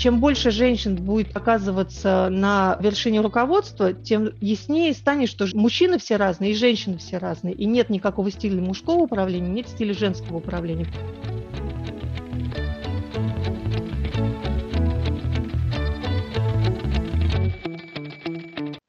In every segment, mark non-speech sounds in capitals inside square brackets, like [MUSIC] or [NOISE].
Чем больше женщин будет оказываться на вершине руководства, тем яснее станет, что мужчины все разные и женщины все разные. И нет никакого стиля мужского управления, нет стиля женского управления.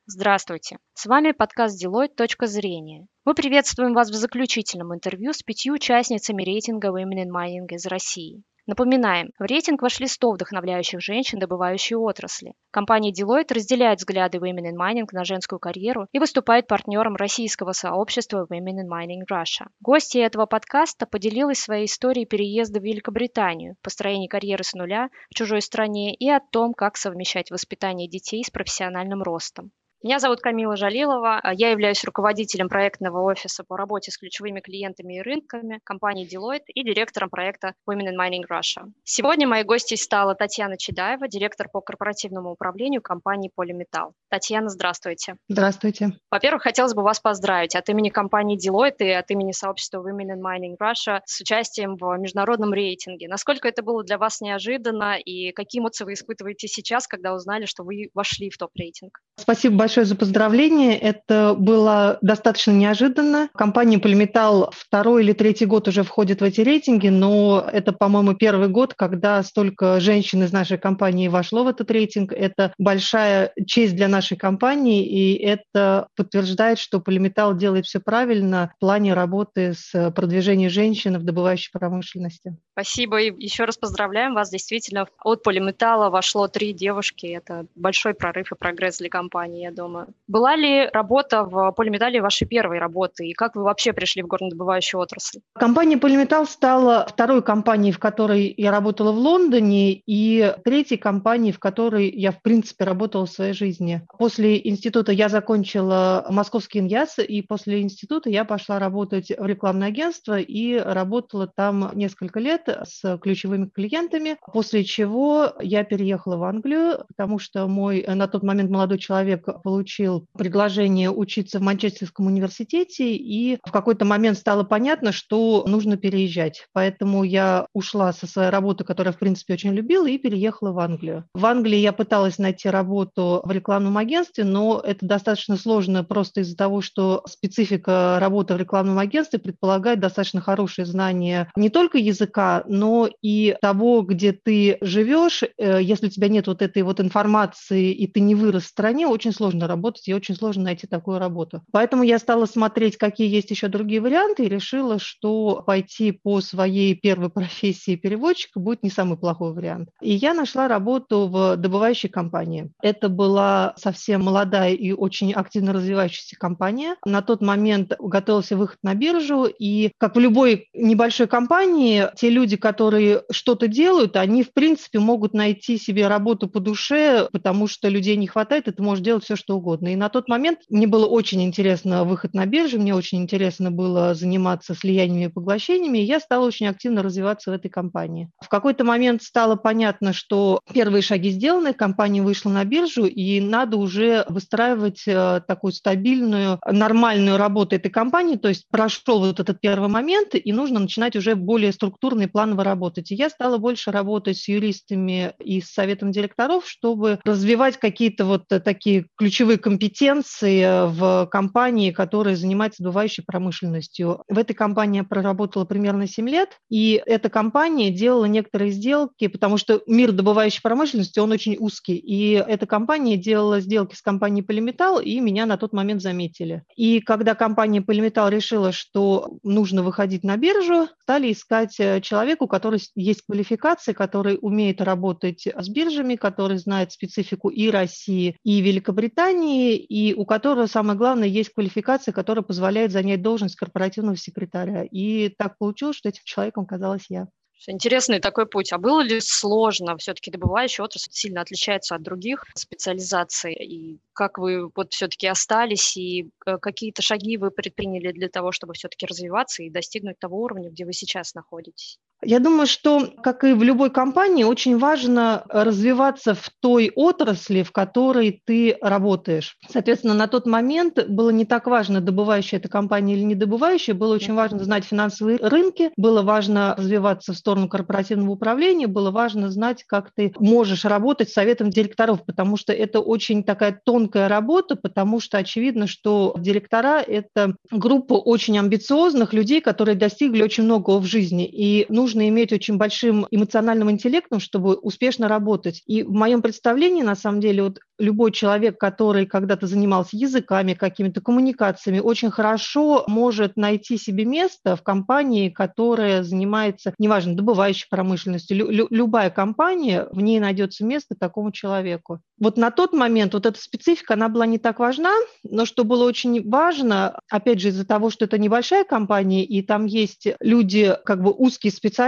Здравствуйте! С вами подкаст Deloitte «Точка зрения». Мы приветствуем вас в заключительном интервью с пятью участницами рейтинга Women in Mining из России. Напоминаем, в рейтинг вошли 100 вдохновляющих женщин, добывающие отрасли. Компания Deloitte разделяет взгляды Women in Mining на женскую карьеру и выступает партнером российского сообщества Women in Mining Russia. Гостья этого подкаста поделилась своей историей переезда в Великобританию, построения карьеры с нуля в чужой стране и о том, как совмещать воспитание детей с профессиональным ростом. Меня зовут Камила Жалилова. А я являюсь руководителем проектного офиса по работе с ключевыми клиентами и рынками компании Deloitte и директором проекта Women in Mining Russia. Сегодня моей гостьей стала Татьяна Чедаева, директор по корпоративному управлению компании Polymetal. Татьяна, здравствуйте. Здравствуйте. Во-первых, хотелось бы вас поздравить от имени компании Deloitte и от имени сообщества Women in Mining Russia с участием в международном рейтинге. Насколько это было для вас неожиданно и какие эмоции вы испытываете сейчас, когда узнали, что вы вошли в топ-рейтинг? Спасибо большое большое за поздравление. Это было достаточно неожиданно. Компания Polymetal второй или третий год уже входит в эти рейтинги, но это, по-моему, первый год, когда столько женщин из нашей компании вошло в этот рейтинг. Это большая честь для нашей компании, и это подтверждает, что Polymetal делает все правильно в плане работы с продвижением женщин в добывающей промышленности. Спасибо и еще раз поздравляем вас. Действительно, от Polymetal вошло три девушки. Это большой прорыв и прогресс для компании, я думаю думаю. Была ли работа в полиметалле вашей первой работы, и как вы вообще пришли в горнодобывающую отрасль? Компания Полиметалл стала второй компанией, в которой я работала в Лондоне, и третьей компанией, в которой я, в принципе, работала в своей жизни. После института я закончила Московский иньяс, и после института я пошла работать в рекламное агентство и работала там несколько лет с ключевыми клиентами, после чего я переехала в Англию, потому что мой на тот момент молодой человек получил предложение учиться в Манчестерском университете, и в какой-то момент стало понятно, что нужно переезжать. Поэтому я ушла со своей работы, которую, в принципе, очень любила, и переехала в Англию. В Англии я пыталась найти работу в рекламном агентстве, но это достаточно сложно просто из-за того, что специфика работы в рекламном агентстве предполагает достаточно хорошие знания не только языка, но и того, где ты живешь. Э, если у тебя нет вот этой вот информации, и ты не вырос в стране, очень сложно сложно работать, и очень сложно найти такую работу. Поэтому я стала смотреть, какие есть еще другие варианты, и решила, что пойти по своей первой профессии переводчика будет не самый плохой вариант. И я нашла работу в добывающей компании. Это была совсем молодая и очень активно развивающаяся компания. На тот момент готовился выход на биржу, и как в любой небольшой компании, те люди, которые что-то делают, они, в принципе, могут найти себе работу по душе, потому что людей не хватает, и ты можешь делать все, что угодно. И на тот момент мне было очень интересно выход на биржу, мне очень интересно было заниматься слияниями и поглощениями, и я стала очень активно развиваться в этой компании. В какой-то момент стало понятно, что первые шаги сделаны, компания вышла на биржу, и надо уже выстраивать э, такую стабильную, нормальную работу этой компании, то есть прошел вот этот первый момент, и нужно начинать уже более структурно и планово работать. И я стала больше работать с юристами и с советом директоров, чтобы развивать какие-то вот такие ключевые ключевые компетенции э, в компании, которая занимается добывающей промышленностью. В этой компании я проработала примерно 7 лет, и эта компания делала некоторые сделки, потому что мир добывающей промышленности, он очень узкий, и эта компания делала сделки с компанией Полиметал, и меня на тот момент заметили. И когда компания Полиметал решила, что нужно выходить на биржу, стали искать э, человека, у которого есть квалификация, который умеет работать с биржами, который знает специфику и России, и Великобритании, компании, и у которого, самое главное, есть квалификация, которая позволяет занять должность корпоративного секретаря. И так получилось, что этим человеком оказалась я. Интересный такой путь. А было ли сложно? Все-таки добывающая отрасль сильно отличается от других специализаций. И как вы вот все-таки остались, и э, какие-то шаги вы предприняли для того, чтобы все-таки развиваться и достигнуть того уровня, где вы сейчас находитесь? Я думаю, что, как и в любой компании, очень важно развиваться в той отрасли, в которой ты работаешь. Соответственно, на тот момент было не так важно, добывающая эта компания или не добывающая, было очень важно знать финансовые рынки, было важно развиваться в сторону корпоративного управления, было важно знать, как ты можешь работать с советом директоров, потому что это очень такая тонкая работа, потому что очевидно, что директора – это группа очень амбициозных людей, которые достигли очень многого в жизни, и нужно иметь очень большим эмоциональным интеллектом, чтобы успешно работать. И в моем представлении, на самом деле, вот любой человек, который когда-то занимался языками, какими-то коммуникациями, очень хорошо может найти себе место в компании, которая занимается, неважно, добывающей промышленностью. Лю- любая компания, в ней найдется место такому человеку. Вот на тот момент вот эта специфика, она была не так важна, но что было очень важно, опять же, из-за того, что это небольшая компания, и там есть люди, как бы узкие специалисты,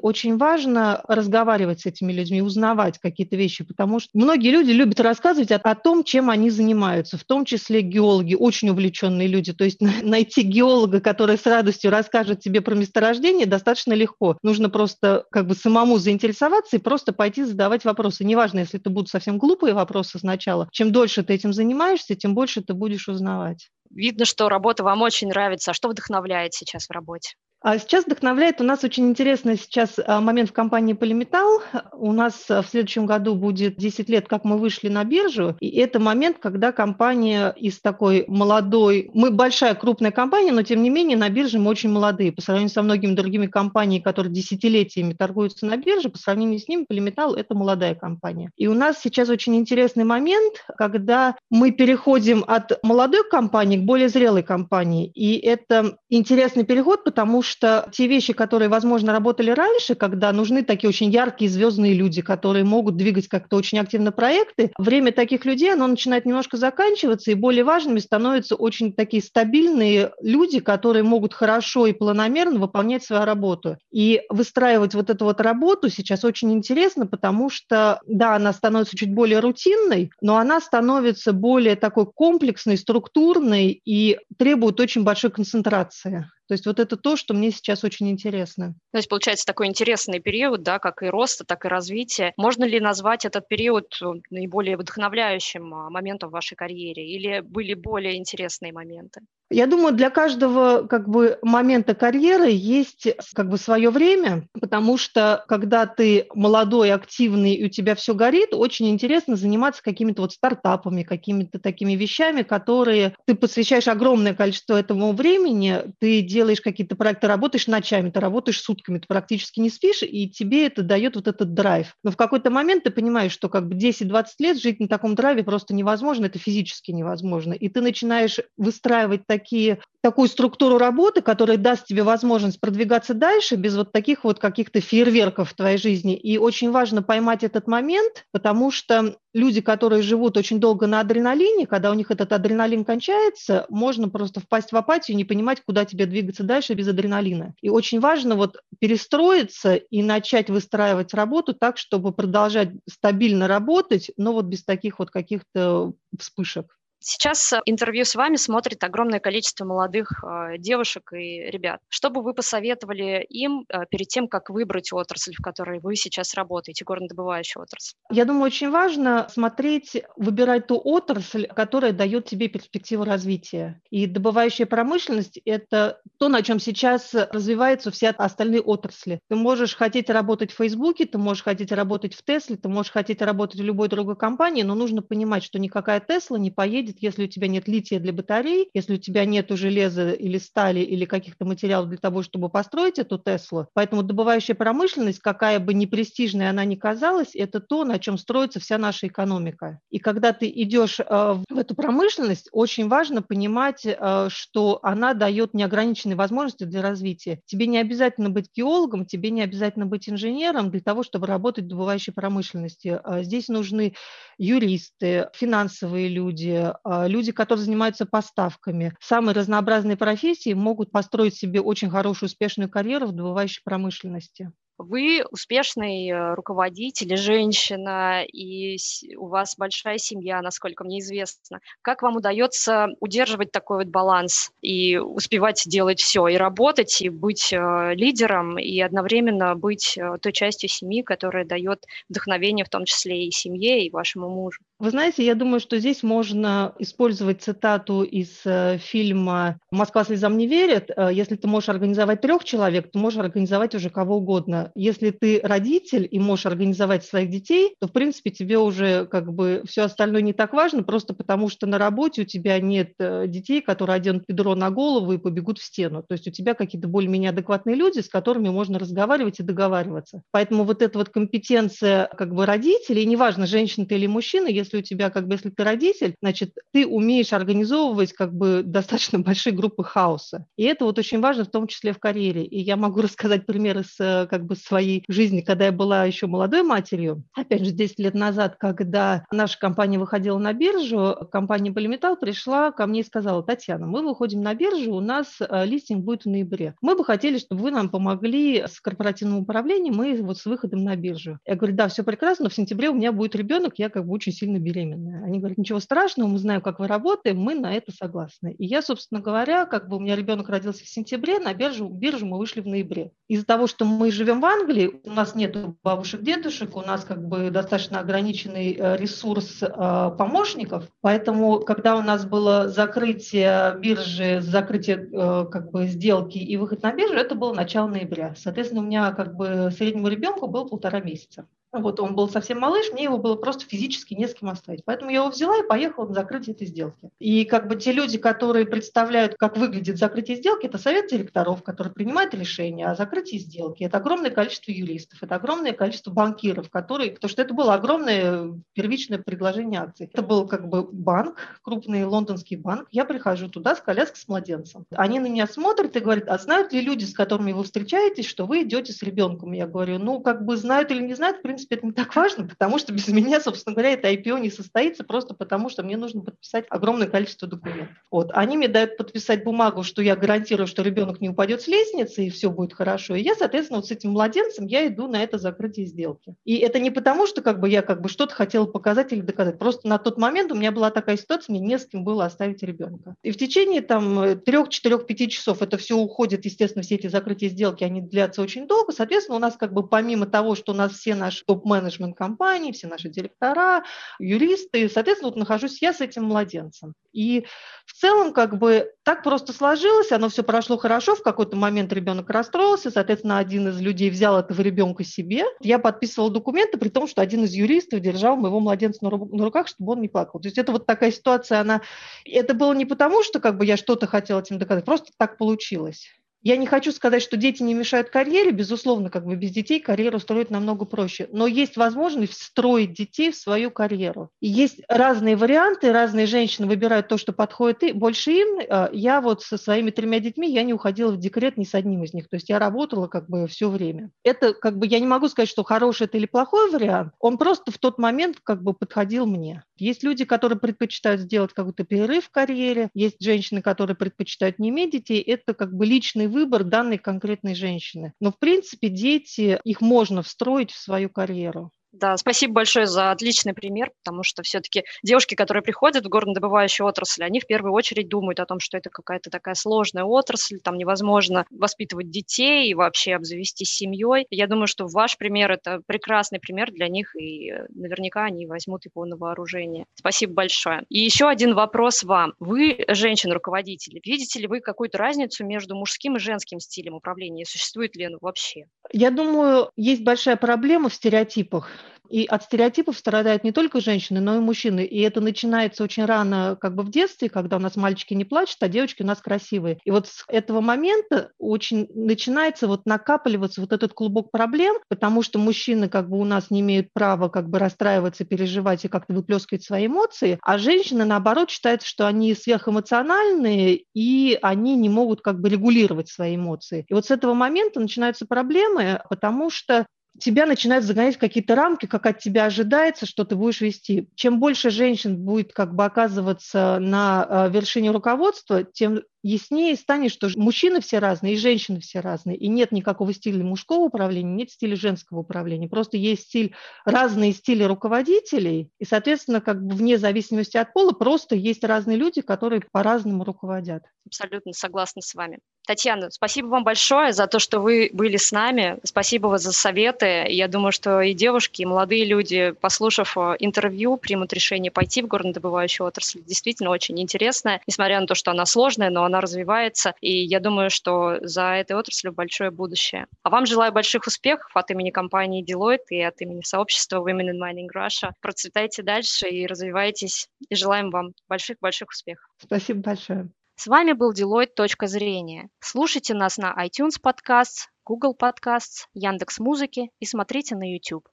очень важно разговаривать с этими людьми, узнавать какие-то вещи, потому что многие люди любят рассказывать о, о том, чем они занимаются, в том числе геологи, очень увлеченные люди. То есть [LAUGHS] найти геолога, который с радостью расскажет тебе про месторождение, достаточно легко. Нужно просто как бы самому заинтересоваться и просто пойти задавать вопросы. Неважно, если это будут совсем глупые вопросы сначала. Чем дольше ты этим занимаешься, тем больше ты будешь узнавать. Видно, что работа вам очень нравится. А что вдохновляет сейчас в работе? А сейчас вдохновляет у нас очень интересный сейчас а, момент в компании Polymetal. У нас а, в следующем году будет 10 лет, как мы вышли на биржу, и это момент, когда компания из такой молодой, мы большая крупная компания, но тем не менее на бирже мы очень молодые. По сравнению со многими другими компаниями, которые десятилетиями торгуются на бирже, по сравнению с ними Polymetal – это молодая компания. И у нас сейчас очень интересный момент, когда мы переходим от молодой компании к более зрелой компании. И это интересный переход, потому что что те вещи, которые, возможно, работали раньше, когда нужны такие очень яркие звездные люди, которые могут двигать как-то очень активно проекты, время таких людей, оно начинает немножко заканчиваться, и более важными становятся очень такие стабильные люди, которые могут хорошо и планомерно выполнять свою работу. И выстраивать вот эту вот работу сейчас очень интересно, потому что, да, она становится чуть более рутинной, но она становится более такой комплексной, структурной и требует очень большой концентрации. То есть вот это то, что мне сейчас очень интересно. То есть получается такой интересный период, да, как и роста, так и развития. Можно ли назвать этот период э, наиболее вдохновляющим а, моментом в вашей карьере или были более интересные моменты? Я думаю, для каждого как бы момента карьеры есть как бы свое время, потому что когда ты молодой, активный и у тебя все горит, очень интересно заниматься какими-то вот стартапами, какими-то такими вещами, которые ты посвящаешь огромное количество этому времени, ты делаешь какие-то проекты, работаешь ночами, ты работаешь сутками, ты практически не спишь, и тебе это дает вот этот драйв. Но в какой-то момент ты понимаешь, что как бы 10-20 лет жить на таком драйве просто невозможно, это физически невозможно. И ты начинаешь выстраивать такие, такую структуру работы, которая даст тебе возможность продвигаться дальше без вот таких вот каких-то фейерверков в твоей жизни. И очень важно поймать этот момент, потому что люди, которые живут очень долго на адреналине, когда у них этот адреналин кончается, можно просто впасть в апатию, не понимать, куда тебе двигаться дальше без адреналина. И очень важно вот перестроиться и начать выстраивать работу так, чтобы продолжать стабильно работать, но вот без таких вот каких-то вспышек. Сейчас э, интервью с вами смотрит огромное количество молодых э, девушек и ребят. Что бы вы посоветовали им э, перед тем, как выбрать отрасль, в которой вы сейчас работаете, горнодобывающую отрасль? Я думаю, очень важно смотреть, выбирать ту отрасль, которая дает тебе перспективу развития. И добывающая промышленность – это то, на чем сейчас развиваются все остальные отрасли. Ты можешь хотеть работать в Фейсбуке, ты можешь хотеть работать в Тесле, ты можешь хотеть работать в любой другой компании, но нужно понимать, что никакая Тесла не поедет будет, если у тебя нет лития для батарей, если у тебя нет железа или стали или каких-то материалов для того, чтобы построить эту Теслу. Поэтому добывающая промышленность, какая бы ни престижная она ни казалась, это то, на чем строится вся наша экономика. И когда ты идешь э, в эту промышленность, очень важно понимать, э, что она дает неограниченные возможности для развития. Тебе не обязательно быть геологом, тебе не обязательно быть инженером для того, чтобы работать в добывающей промышленности. Э, здесь нужны юристы, финансовые люди, люди, которые занимаются поставками. Самые разнообразные профессии могут построить себе очень хорошую, успешную карьеру в добывающей промышленности. Вы успешный э, руководитель, женщина, и у вас большая семья, насколько мне известно. Как вам удается удерживать такой вот баланс и успевать делать все, и работать, и быть э, лидером, и одновременно быть э, той частью семьи, которая дает вдохновение в том числе и семье, и вашему мужу? Вы знаете, я думаю, что здесь можно использовать цитату из фильма «Москва слезам не верит». Если ты можешь организовать трех человек, ты можешь организовать уже кого угодно если ты родитель и можешь организовать своих детей, то, в принципе, тебе уже как бы все остальное не так важно, просто потому что на работе у тебя нет э, детей, которые оденут ведро на голову и побегут в стену. То есть у тебя какие-то более-менее адекватные люди, с которыми можно разговаривать и договариваться. Поэтому вот эта вот компетенция как бы родителей, неважно, женщина ты или мужчина, если у тебя как бы, если ты родитель, значит, ты умеешь организовывать как бы достаточно [LAUGHS] большие группы хаоса. И это вот очень важно, в том числе в карьере. И я могу [LAUGHS] рассказать примеры с э, как бы своей жизни, когда я была еще молодой матерью. Опять же, 10 лет назад, когда наша компания выходила на биржу, компания Полиметалл пришла ко мне и сказала, Татьяна, мы выходим на биржу, у нас э, листинг будет в ноябре. Мы бы хотели, чтобы вы нам помогли с корпоративным управлением и вот с выходом на биржу. Я говорю, да, все прекрасно, но в сентябре у меня будет ребенок, я как бы очень сильно беременная. Они говорят, ничего страшного, мы знаем, как вы работаете, мы на это согласны. И я, собственно говоря, как бы у меня ребенок родился в сентябре, на биржу, биржу мы вышли в ноябре. Из-за того, что мы живем в Англии, у нас нет бабушек, дедушек, у нас как бы достаточно ограниченный э, ресурс э, помощников, поэтому, когда у нас было закрытие биржи, закрытие э, как бы сделки и выход на биржу, это было начало ноября. Соответственно, у меня как бы среднему ребенку было полтора месяца. Вот он был совсем малыш, мне его было просто физически не с кем оставить. Поэтому я его взяла и поехала на закрытие этой сделки. И как бы те люди, которые представляют, как выглядит закрытие сделки, это совет директоров, который принимает решение о закрытии сделки. Это огромное количество юристов, это огромное количество банкиров, которые, потому что это было огромное первичное предложение акций. Это был как бы банк, крупный лондонский банк. Я прихожу туда с коляской с младенцем. Они на меня смотрят и говорят, а знают ли люди, с которыми вы встречаетесь, что вы идете с ребенком? Я говорю, ну как бы знают или не знают, в принципе, принципе, это не так важно, потому что без меня, собственно говоря, это IPO не состоится, просто потому что мне нужно подписать огромное количество документов. Вот. Они мне дают подписать бумагу, что я гарантирую, что ребенок не упадет с лестницы, и все будет хорошо. И я, соответственно, вот с этим младенцем я иду на это закрытие сделки. И это не потому, что как бы я как бы что-то хотела показать или доказать. Просто на тот момент у меня была такая ситуация, мне не с кем было оставить ребенка. И в течение там трех, четырех, пяти часов это все уходит, естественно, все эти закрытия сделки, они длятся очень долго. Соответственно, у нас как бы помимо того, что у нас все наши топ-менеджмент компании, все наши директора, юристы. Соответственно, вот нахожусь я с этим младенцем. И в целом как бы так просто сложилось, оно все прошло хорошо, в какой-то момент ребенок расстроился, соответственно, один из людей взял этого ребенка себе. Я подписывала документы, при том, что один из юристов держал моего младенца на руках, чтобы он не плакал. То есть это вот такая ситуация, она... Это было не потому, что как бы я что-то хотела этим доказать, просто так получилось. Я не хочу сказать, что дети не мешают карьере. Безусловно, как бы без детей карьеру строить намного проще. Но есть возможность встроить детей в свою карьеру. И есть разные варианты, разные женщины выбирают то, что подходит и больше им. А, я вот со своими тремя детьми, я не уходила в декрет ни с одним из них. То есть я работала как бы все время. Это как бы, я не могу сказать, что хороший это или плохой вариант. Он просто в тот момент как бы подходил мне. Есть люди, которые предпочитают сделать какой-то перерыв в карьере. Есть женщины, которые предпочитают не иметь детей. Это как бы личный выбор данной конкретной женщины. Но, в принципе, дети, их можно встроить в свою карьеру. Да, спасибо большое за отличный пример, потому что все-таки девушки, которые приходят в горнодобывающую отрасль, они в первую очередь думают о том, что это какая-то такая сложная отрасль, там невозможно воспитывать детей и вообще обзавестись семьей. Я думаю, что ваш пример – это прекрасный пример для них, и э, наверняка они возьмут его на вооружение. Спасибо большое. И еще один вопрос вам. Вы женщина-руководитель. Видите ли вы какую-то разницу между мужским и женским стилем управления? Существует ли оно вообще? Я думаю, есть большая проблема в стереотипах. И от стереотипов страдают не только женщины, но и мужчины. И это начинается очень рано, как бы в детстве, когда у нас мальчики не плачут, а девочки у нас красивые. И вот с этого момента очень начинается вот накапливаться вот этот клубок проблем, потому что мужчины как бы у нас не имеют права как бы расстраиваться, переживать и как-то выплескивать свои эмоции, а женщины, наоборот, считаются, что они сверхэмоциональные, и они не могут как бы регулировать свои эмоции. И вот с этого момента начинаются проблемы, потому что тебя начинают загонять в какие-то рамки, как от тебя ожидается, что ты будешь вести. Чем больше женщин будет как бы оказываться на э, вершине руководства, тем яснее станет, что мужчины все разные и женщины все разные. И нет никакого стиля мужского управления, нет стиля женского управления. Просто есть стиль, разные стили руководителей, и, соответственно, как бы вне зависимости от пола, просто есть разные люди, которые по-разному руководят. Абсолютно согласна с вами. Татьяна, спасибо вам большое за то, что вы были с нами. Спасибо вам за советы. Я думаю, что и девушки, и молодые люди, послушав э, интервью, примут решение пойти в горнодобывающую отрасль. Действительно очень интересная, несмотря на то, что она сложная, но она она развивается, и я думаю, что за этой отраслью большое будущее. А вам желаю больших успехов от имени компании Deloitte и от имени сообщества Women in Mining Russia. Процветайте дальше и развивайтесь, и желаем вам больших-больших успехов. Спасибо большое. С вами был Deloitte «Точка зрения». Слушайте нас на iTunes Podcasts, Google Podcasts, Яндекс Музыки и смотрите на YouTube.